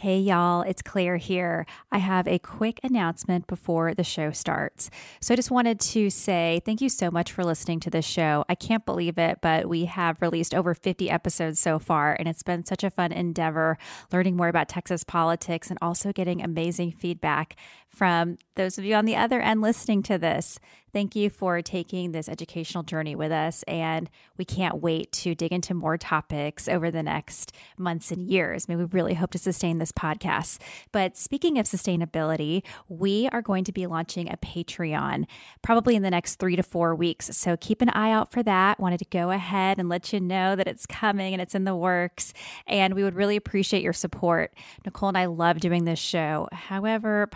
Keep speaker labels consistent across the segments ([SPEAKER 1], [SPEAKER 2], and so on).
[SPEAKER 1] Hey, y'all, it's Claire here. I have a quick announcement before the show starts. So, I just wanted to say thank you so much for listening to this show. I can't believe it, but we have released over 50 episodes so far, and it's been such a fun endeavor learning more about Texas politics and also getting amazing feedback from those of you on the other end listening to this. Thank you for taking this educational journey with us. And we can't wait to dig into more topics over the next months and years. I mean, we really hope to sustain this podcast. But speaking of sustainability, we are going to be launching a Patreon probably in the next three to four weeks. So keep an eye out for that. Wanted to go ahead and let you know that it's coming and it's in the works. And we would really appreciate your support. Nicole and I love doing this show. However,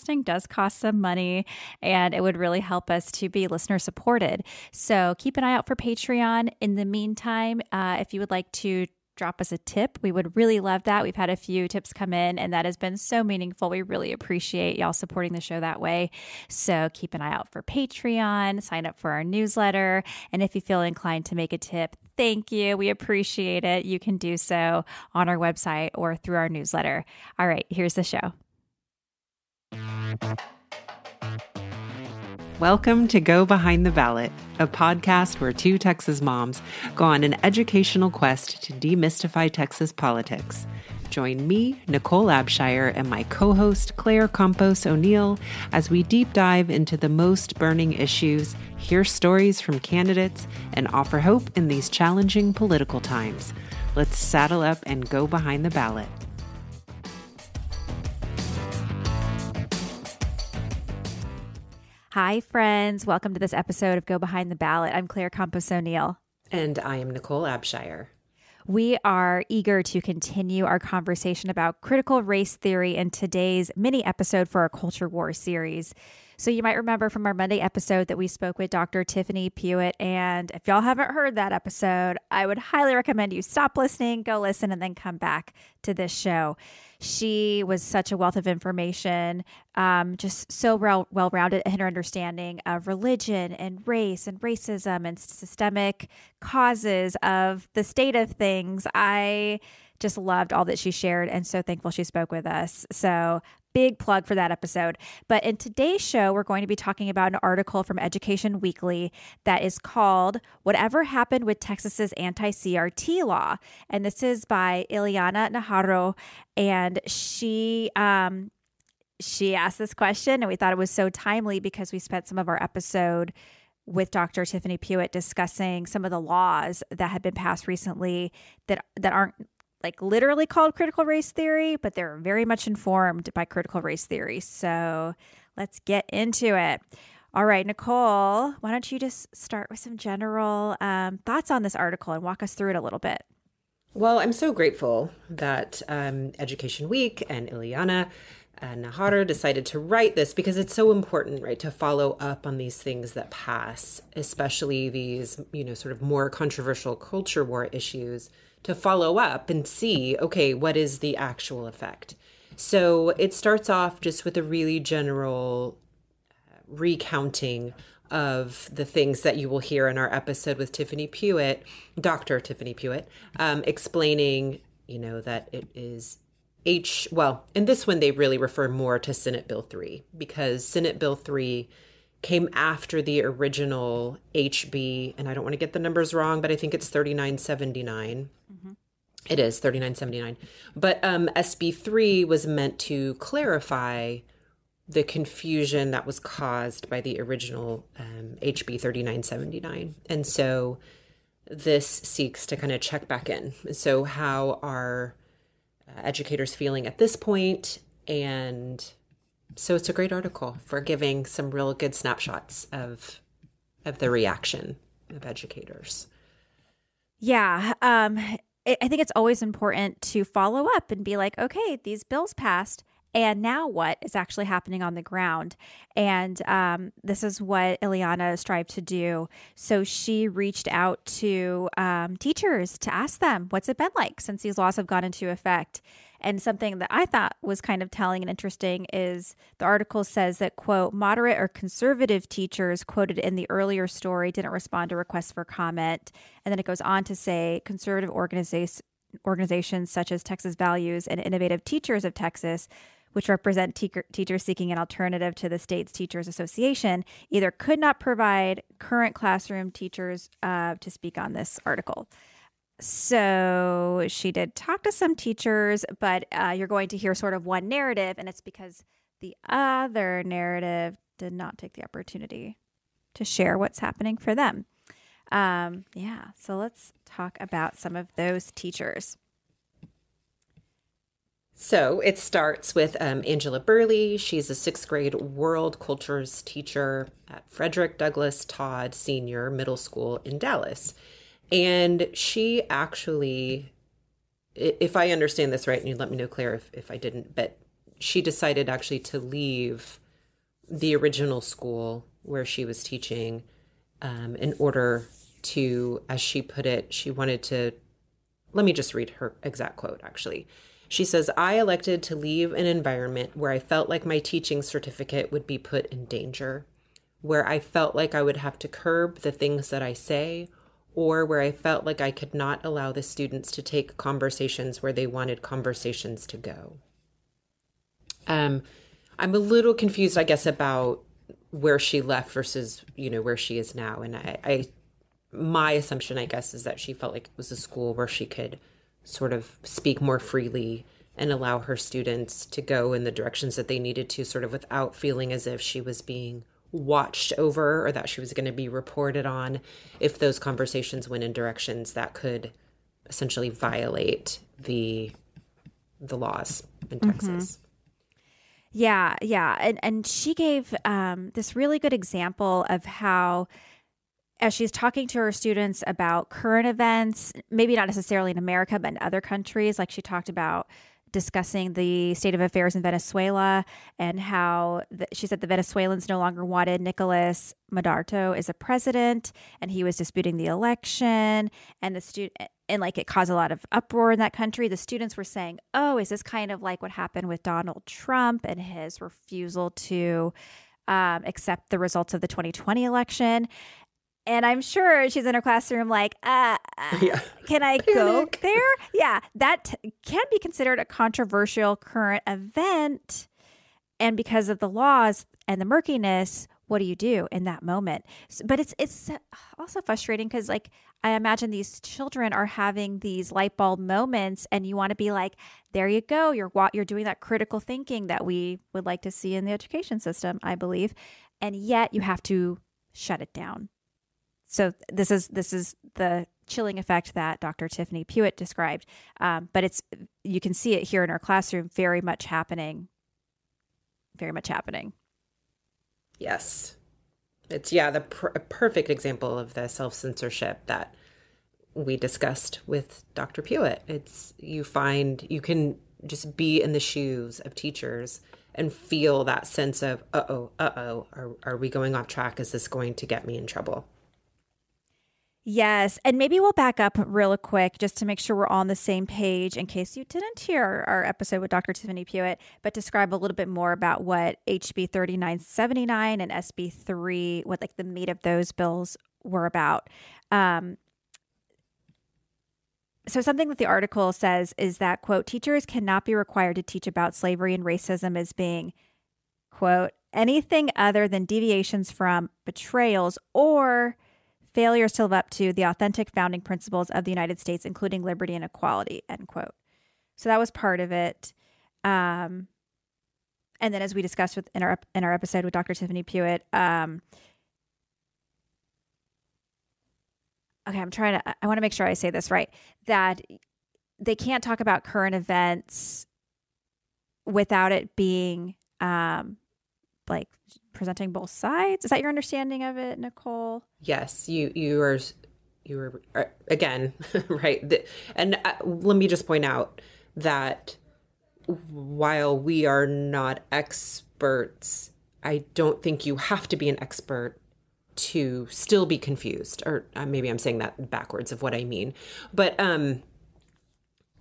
[SPEAKER 1] podcasting does cost some money and it would really help us to be listener supported. So keep an eye out for Patreon. In the meantime, uh, if you would like to drop us a tip. We would really love that. We've had a few tips come in, and that has been so meaningful. We really appreciate y'all supporting the show that way. So keep an eye out for Patreon, sign up for our newsletter, and if you feel inclined to make a tip, thank you. We appreciate it. You can do so on our website or through our newsletter. All right, here's the show.
[SPEAKER 2] Welcome to Go Behind the Ballot, a podcast where two Texas moms go on an educational quest to demystify Texas politics. Join me, Nicole Abshire, and my co host, Claire Campos O'Neill, as we deep dive into the most burning issues, hear stories from candidates, and offer hope in these challenging political times. Let's saddle up and go behind the ballot.
[SPEAKER 1] Hi, friends. Welcome to this episode of Go Behind the Ballot. I'm Claire Campos O'Neill.
[SPEAKER 2] And I am Nicole Abshire.
[SPEAKER 1] We are eager to continue our conversation about critical race theory in today's mini episode for our Culture War series. So, you might remember from our Monday episode that we spoke with Dr. Tiffany Puett. And if y'all haven't heard that episode, I would highly recommend you stop listening, go listen, and then come back to this show. She was such a wealth of information, um, just so well rounded in her understanding of religion and race and racism and systemic causes of the state of things. I just loved all that she shared and so thankful she spoke with us. So big plug for that episode. But in today's show, we're going to be talking about an article from Education Weekly that is called Whatever Happened with Texas's Anti CRT Law. And this is by Ileana Najarro. And she, um, she asked this question, and we thought it was so timely because we spent some of our episode with Dr. Tiffany Puett discussing some of the laws that have been passed recently that that aren't like literally called critical race theory, but they're very much informed by critical race theory. So let's get into it. All right, Nicole, why don't you just start with some general um, thoughts on this article and walk us through it a little bit?
[SPEAKER 2] Well, I'm so grateful that um, Education Week and Ileana and Najarro decided to write this because it's so important, right, to follow up on these things that pass, especially these, you know, sort of more controversial culture war issues to follow up and see, okay, what is the actual effect? So it starts off just with a really general uh, recounting of the things that you will hear in our episode with Tiffany Puett, Dr. Tiffany Puett, um, explaining, you know, that it is H, well, in this one, they really refer more to Senate Bill 3 because Senate Bill 3 came after the original HB, and I don't want to get the numbers wrong, but I think it's 3979. It is 3979. But um, SB3 was meant to clarify the confusion that was caused by the original um, HB 3979. And so this seeks to kind of check back in. So, how are uh, educators feeling at this point and so it's a great article for giving some real good snapshots of of the reaction of educators.
[SPEAKER 1] Yeah, um, I think it's always important to follow up and be like, okay, these bills passed. And now what is actually happening on the ground? And um, this is what Ileana strived to do. So she reached out to um, teachers to ask them, what's it been like since these laws have gone into effect? And something that I thought was kind of telling and interesting is the article says that, quote, moderate or conservative teachers quoted in the earlier story didn't respond to requests for comment. And then it goes on to say conservative organizations organizations such as Texas Values and Innovative Teachers of Texas, which represent te- teachers seeking an alternative to the state's Teachers Association, either could not provide current classroom teachers uh, to speak on this article. So she did talk to some teachers, but uh, you're going to hear sort of one narrative, and it's because the other narrative did not take the opportunity to share what's happening for them. Um, yeah, so let's talk about some of those teachers.
[SPEAKER 2] So it starts with um, Angela Burley. She's a sixth grade world cultures teacher at Frederick Douglass Todd Senior Middle School in Dallas. And she actually, if I understand this right, and you let me know, Claire, if, if I didn't, but she decided actually to leave the original school where she was teaching um, in order to, as she put it, she wanted to. Let me just read her exact quote actually. She says, I elected to leave an environment where I felt like my teaching certificate would be put in danger, where I felt like I would have to curb the things that I say or where I felt like I could not allow the students to take conversations where they wanted conversations to go. Um, I'm a little confused, I guess, about where she left versus you know where she is now, and I, I my assumption, I guess, is that she felt like it was a school where she could sort of speak more freely and allow her students to go in the directions that they needed to, sort of without feeling as if she was being watched over or that she was going to be reported on if those conversations went in directions that could essentially violate the the laws in mm-hmm. Texas.
[SPEAKER 1] Yeah, yeah. And and she gave um, this really good example of how as she's talking to her students about current events, maybe not necessarily in America, but in other countries, like she talked about discussing the state of affairs in Venezuela and how the, she said the Venezuelans no longer wanted Nicolas Maduro as a president and he was disputing the election and the student and like it caused a lot of uproar in that country. The students were saying, "Oh, is this kind of like what happened with Donald Trump and his refusal to um, accept the results of the 2020 election?" And I'm sure she's in her classroom, like, uh, yeah. can I Panic. go there? Yeah, that t- can be considered a controversial current event. And because of the laws and the murkiness, what do you do in that moment? So, but it's it's also frustrating because, like, I imagine these children are having these light bulb moments, and you want to be like, "There you go, you're you're doing that critical thinking that we would like to see in the education system." I believe, and yet you have to shut it down so this is this is the chilling effect that Dr. Tiffany Puett described. Um, but it's you can see it here in our classroom, very much happening. Very much happening.
[SPEAKER 2] Yes, it's yeah the pr- perfect example of the self censorship that we discussed with Dr. Puett. It's you find you can just be in the shoes of teachers and feel that sense of uh oh, uh oh, are, are we going off track? Is this going to get me in trouble?
[SPEAKER 1] Yes. And maybe we'll back up real quick just to make sure we're on the same page in case you didn't hear our episode with Dr. Tiffany Puett, but describe a little bit more about what HB 3979 and SB 3, what like the meat of those bills were about. Um, so something that the article says is that quote teachers cannot be required to teach about slavery and racism as being quote anything other than deviations from betrayals or failures to live up to the authentic founding principles of the United States, including liberty and equality, end quote. So that was part of it. Um, and then as we discussed with in our in our episode with Dr. Tiffany Puett, um, okay, I'm trying to I want to make sure I say this right that they can't talk about current events without it being um, like presenting both sides. Is that your understanding of it, Nicole?
[SPEAKER 2] Yes, you you are you were uh, again right. And uh, let me just point out that while we are not experts, I don't think you have to be an expert to still be confused or uh, maybe I'm saying that backwards of what I mean. But um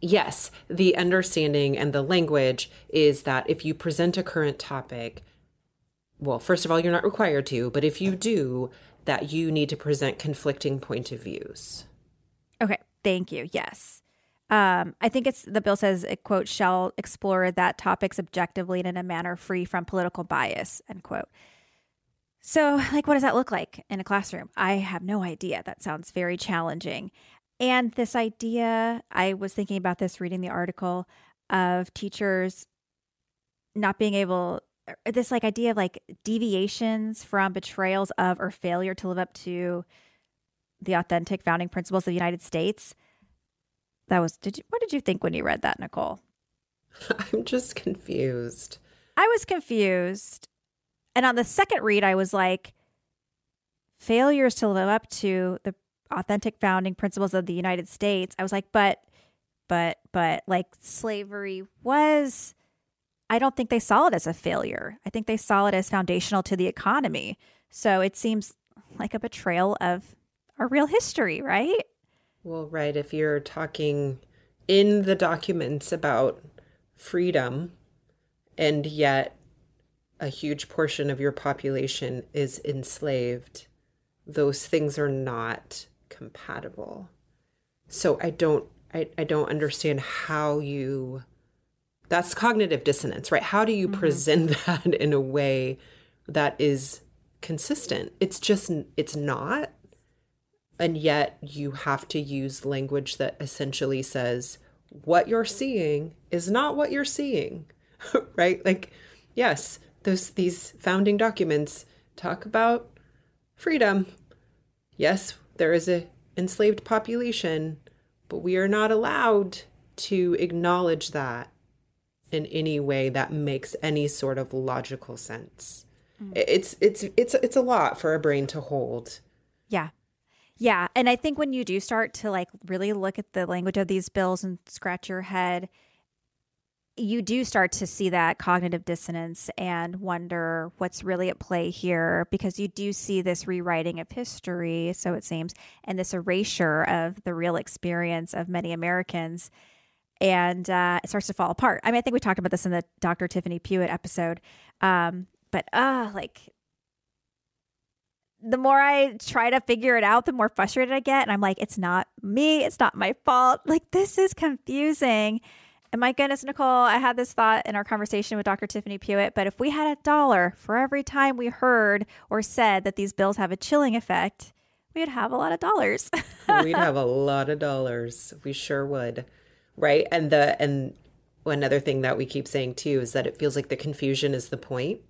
[SPEAKER 2] yes, the understanding and the language is that if you present a current topic, well, first of all, you're not required to, but if you do, that you need to present conflicting point of views.
[SPEAKER 1] Okay, thank you. Yes. Um, I think it's the bill says it quote shall explore that topics objectively and in a manner free from political bias end quote. So, like, what does that look like in a classroom? I have no idea. That sounds very challenging. And this idea, I was thinking about this reading the article of teachers not being able, Uh, this like idea of like deviations from betrayals of or failure to live up to the authentic founding principles of the United States. That was, did you, what did you think when you read that, Nicole?
[SPEAKER 2] I'm just confused.
[SPEAKER 1] I was confused. And on the second read, I was like, failures to live up to the authentic founding principles of the United States. I was like, but, but, but, like slavery was, I don't think they saw it as a failure. I think they saw it as foundational to the economy. So it seems like a betrayal of our real history, right?
[SPEAKER 2] Well, right. If you're talking in the documents about freedom, and yet a huge portion of your population is enslaved, those things are not compatible. So I don't I, I don't understand how you that's cognitive dissonance, right? How do you mm-hmm. present that in a way that is consistent? It's just it's not. And yet you have to use language that essentially says what you're seeing is not what you're seeing. right? Like yes, those these founding documents talk about freedom. Yes, there is a enslaved population, but we are not allowed to acknowledge that in any way that makes any sort of logical sense. Mm. It's it's it's it's a lot for a brain to hold.
[SPEAKER 1] Yeah. Yeah, and I think when you do start to like really look at the language of these bills and scratch your head, you do start to see that cognitive dissonance and wonder what's really at play here because you do see this rewriting of history, so it seems, and this erasure of the real experience of many Americans. And uh, it starts to fall apart. I mean, I think we talked about this in the Dr. Tiffany Puett episode. Um, but uh, like the more I try to figure it out, the more frustrated I get. And I'm like, it's not me. It's not my fault. Like, this is confusing. And my goodness, Nicole, I had this thought in our conversation with Dr. Tiffany Puett, but if we had a dollar for every time we heard or said that these bills have a chilling effect, we'd have a lot of dollars.
[SPEAKER 2] we'd have a lot of dollars. We sure would. Right? And the and another thing that we keep saying too is that it feels like the confusion is the point,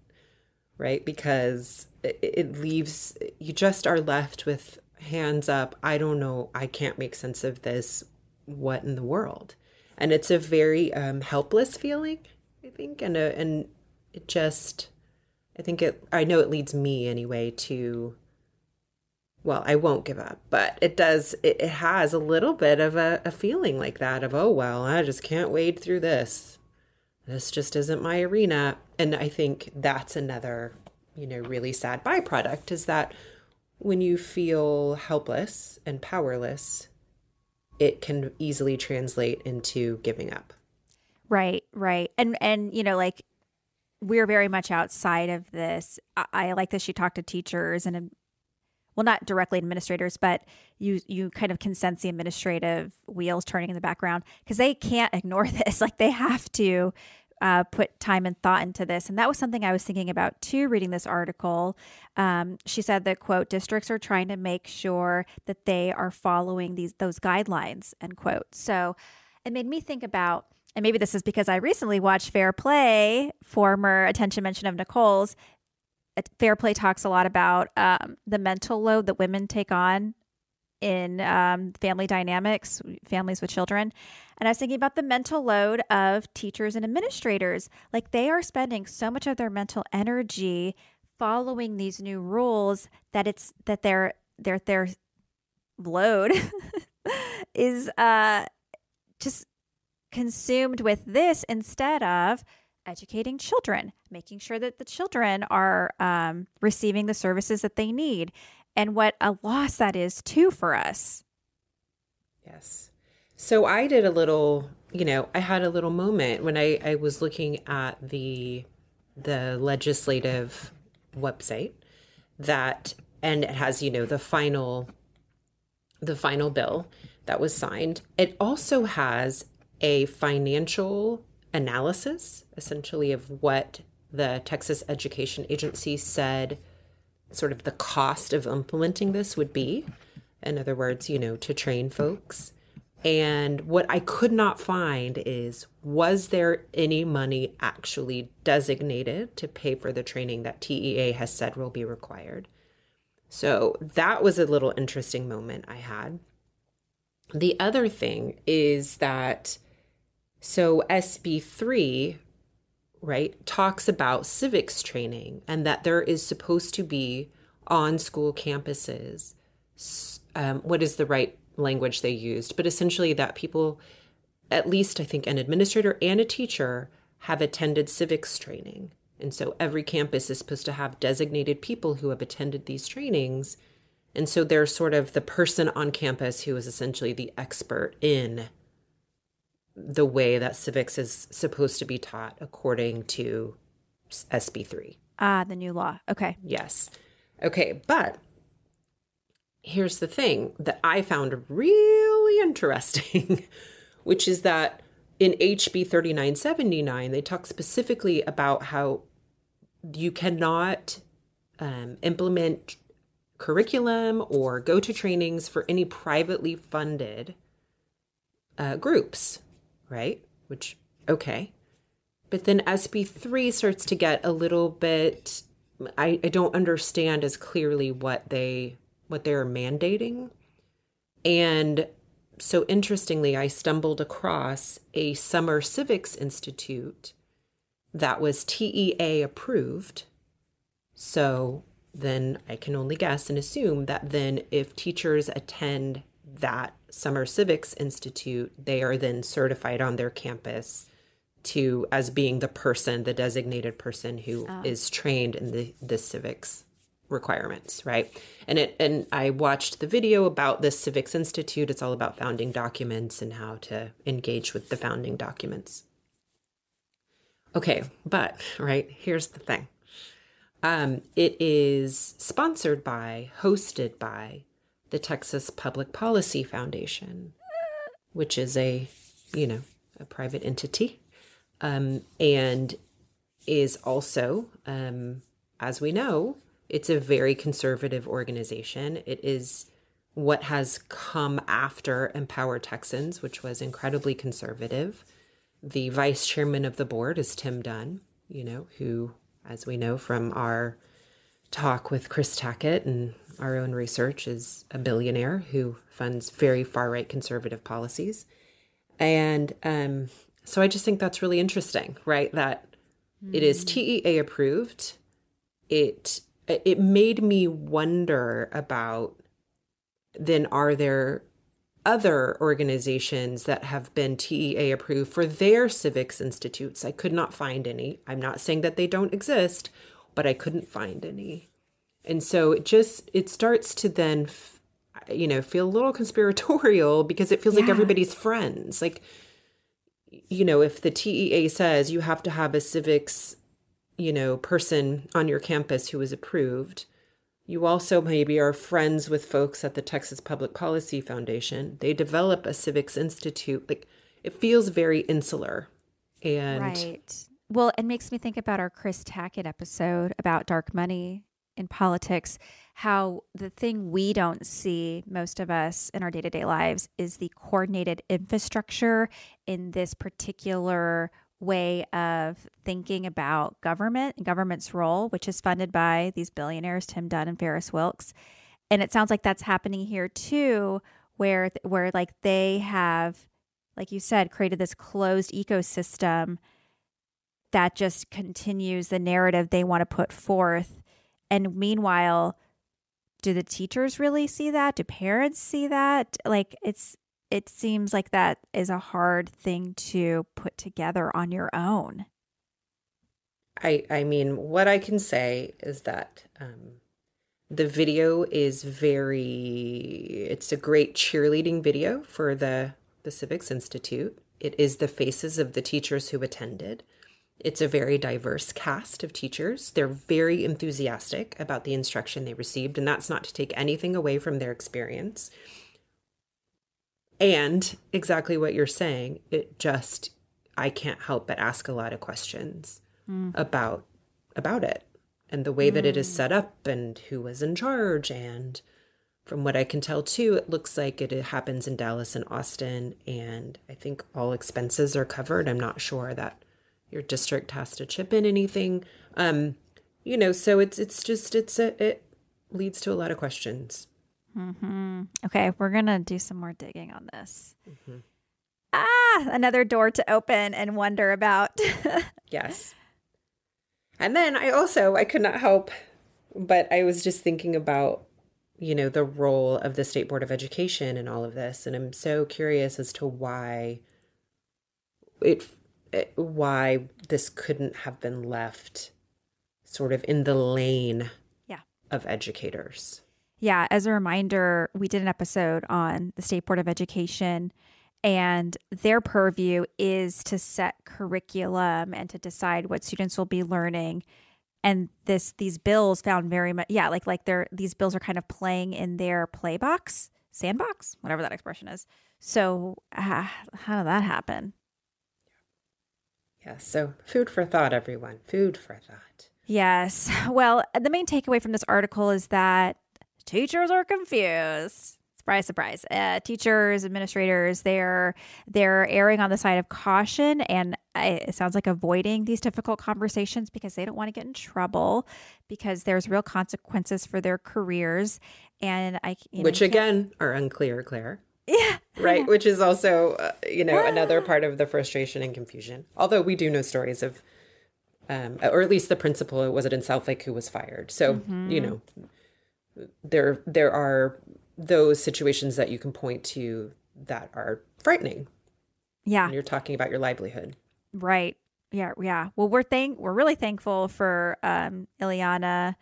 [SPEAKER 2] right? Because it, it leaves you just are left with hands up. I don't know. I can't make sense of this. What in the world? and it's a very um, helpless feeling, I think, and a, and it just, I think it, I know it leads me anyway to, well, I won't give up, but it does, it, it has a little bit of a, a feeling like that of, oh, well, I just can't wade through this. This just isn't my arena. And I think that's another, you know, really sad byproduct is that when you feel helpless and powerless, it can easily translate into giving up.
[SPEAKER 1] Right, right. And and you know like we're very much outside of this. I, I like that she talked to teachers and well not directly administrators but you you kind of can sense the administrative wheels turning in the background because they can't ignore this like they have to uh, put time and thought into this. And that was something I was thinking about too, reading this article. Um, she said that, quote, districts are trying to make sure that they are following these those guidelines, end quote. So it made me think about, and maybe this is because I recently watched Fair Play, former attention mention of Nicole's. Fair Play talks a lot about um, the mental load that women take on in um, family dynamics, families with children. And I was thinking about the mental load of teachers and administrators. Like they are spending so much of their mental energy following these new rules that it's that their their their load is uh just consumed with this instead of educating children, making sure that the children are um, receiving the services that they need, and what a loss that is too for us.
[SPEAKER 2] Yes. So I did a little, you know, I had a little moment when I, I was looking at the the legislative website that and it has, you know, the final the final bill that was signed. It also has a financial analysis, essentially, of what the Texas Education Agency said sort of the cost of implementing this would be. In other words, you know, to train folks. And what I could not find is was there any money actually designated to pay for the training that TEA has said will be required? So that was a little interesting moment I had. The other thing is that so SB3 right talks about civics training and that there is supposed to be on school campuses um, what is the right language they used, but essentially that people, at least I think an administrator and a teacher, have attended civics training. And so every campus is supposed to have designated people who have attended these trainings. And so they're sort of the person on campus who is essentially the expert in the way that civics is supposed to be taught according to SB3.
[SPEAKER 1] Ah, the new law. Okay.
[SPEAKER 2] Yes. Okay. But here's the thing that I found really interesting, which is that in HB 3979, they talk specifically about how you cannot um, implement curriculum or go to trainings for any privately funded uh, groups, right? Which, okay. But then SB3 starts to get a little bit, I, I don't understand as clearly what they what they're mandating. And so interestingly, I stumbled across a Summer Civics Institute that was TEA approved. So then I can only guess and assume that then if teachers attend that Summer Civics Institute, they are then certified on their campus to as being the person, the designated person who oh. is trained in the, the civics requirements, right? And it and I watched the video about this Civics Institute. It's all about founding documents and how to engage with the founding documents. Okay, but right, here's the thing. Um, it is sponsored by, hosted by the Texas Public Policy Foundation, which is a, you know, a private entity, um, and is also, um, as we know, it's a very conservative organization. It is what has come after Empower Texans, which was incredibly conservative. The vice chairman of the board is Tim Dunn, you know, who, as we know from our talk with Chris Tackett and our own research, is a billionaire who funds very far right conservative policies. And um, so I just think that's really interesting, right? That mm. it is TEA approved. It it made me wonder about then are there other organizations that have been TEA approved for their civics institutes? I could not find any. I'm not saying that they don't exist, but I couldn't find any. And so it just it starts to then you know feel a little conspiratorial because it feels yeah. like everybody's friends. Like you know, if the TEA says you have to have a civics you know, person on your campus who is approved. You also maybe are friends with folks at the Texas Public Policy Foundation. They develop a civics institute. Like it feels very insular. And
[SPEAKER 1] Right. Well, it makes me think about our Chris Tackett episode about dark money in politics, how the thing we don't see, most of us in our day to day lives, is the coordinated infrastructure in this particular way of thinking about government and government's role, which is funded by these billionaires, Tim Dunn and Ferris Wilks. And it sounds like that's happening here too, where where like they have, like you said, created this closed ecosystem that just continues the narrative they want to put forth. And meanwhile, do the teachers really see that? Do parents see that? Like it's it seems like that is a hard thing to put together on your own.
[SPEAKER 2] I I mean, what I can say is that um, the video is very. It's a great cheerleading video for the the Civics Institute. It is the faces of the teachers who attended. It's a very diverse cast of teachers. They're very enthusiastic about the instruction they received, and that's not to take anything away from their experience And exactly what you're saying, it just I can't help but ask a lot of questions mm. about about it and the way mm. that it is mm. set up and who was in charge and from what I can tell too, it looks like it happens in Dallas and Austin and I think all expenses are covered. I'm not sure that your district has to chip in anything. Um, you know, so it's it's just it's a, it leads to a lot of questions.
[SPEAKER 1] Mm-hmm. Okay, we're gonna do some more digging on this. Mm-hmm. Ah, another door to open and wonder about.
[SPEAKER 2] yes. And then I also I could not help but I was just thinking about you know the role of the state board of education in all of this and I'm so curious as to why it why this couldn't have been left sort of in the lane
[SPEAKER 1] yeah.
[SPEAKER 2] of educators.
[SPEAKER 1] Yeah, as a reminder, we did an episode on the State Board of Education and their purview is to set curriculum and to decide what students will be learning and this these bills found very much yeah like like they're these bills are kind of playing in their play box sandbox whatever that expression is so uh, how did that happen
[SPEAKER 2] yeah so food for thought everyone. Food for thought.
[SPEAKER 1] Yes. Well the main takeaway from this article is that teachers are confused. Surprise surprise. Uh, teachers administrators they're they're erring on the side of caution and it sounds like avoiding these difficult conversations because they don't want to get in trouble because there's real consequences for their careers. And i
[SPEAKER 2] which again are unclear claire.
[SPEAKER 1] Yeah
[SPEAKER 2] right which is also uh, you know another part of the frustration and confusion although we do know stories of um, or at least the principal was it in Southlake who was fired so mm-hmm. you know there there are those situations that you can point to that are frightening.
[SPEAKER 1] Yeah.
[SPEAKER 2] When you're talking about your livelihood.
[SPEAKER 1] Right. Yeah. Yeah. Well, we're thank we're really thankful for um, Ileana,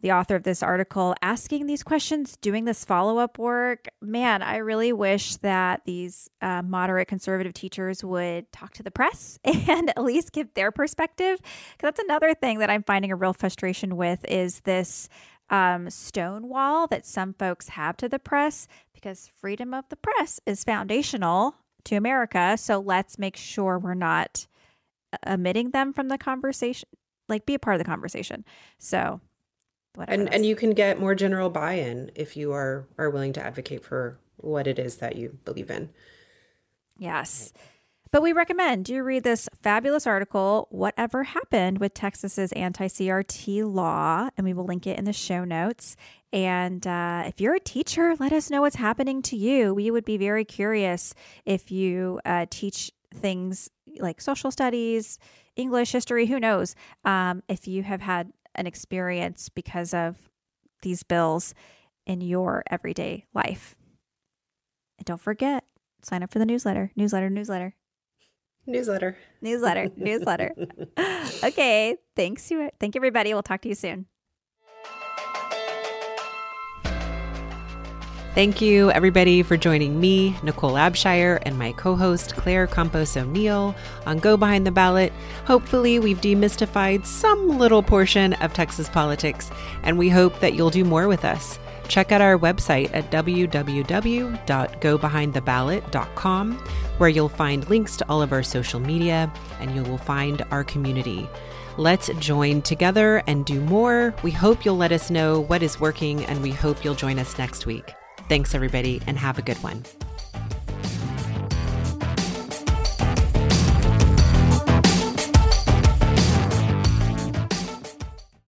[SPEAKER 1] the author of this article, asking these questions, doing this follow up work. Man, I really wish that these uh, moderate conservative teachers would talk to the press and at least give their perspective. Because that's another thing that I'm finding a real frustration with is this um, stonewall that some folks have to the press because freedom of the press is foundational to America. So let's make sure we're not uh, omitting them from the conversation, like be a part of the conversation. So,
[SPEAKER 2] whatever. And and you can get more general buy-in if you are are willing to advocate for what it is that you believe in.
[SPEAKER 1] Yes. But we recommend you read this fabulous article, Whatever Happened with Texas's Anti CRT Law, and we will link it in the show notes. And uh, if you're a teacher, let us know what's happening to you. We would be very curious if you uh, teach things like social studies, English, history, who knows, um, if you have had an experience because of these bills in your everyday life. And don't forget, sign up for the newsletter, newsletter, newsletter.
[SPEAKER 2] Newsletter.
[SPEAKER 1] Newsletter. newsletter. Okay. Thanks. You. Thank you, everybody. We'll talk to you soon.
[SPEAKER 2] Thank you, everybody, for joining me, Nicole Abshire, and my co host, Claire Campos O'Neill, on Go Behind the Ballot. Hopefully, we've demystified some little portion of Texas politics, and we hope that you'll do more with us. Check out our website at www.gobehindtheballot.com, where you'll find links to all of our social media and you will find our community. Let's join together and do more. We hope you'll let us know what is working, and we hope you'll join us next week. Thanks, everybody, and have a good one.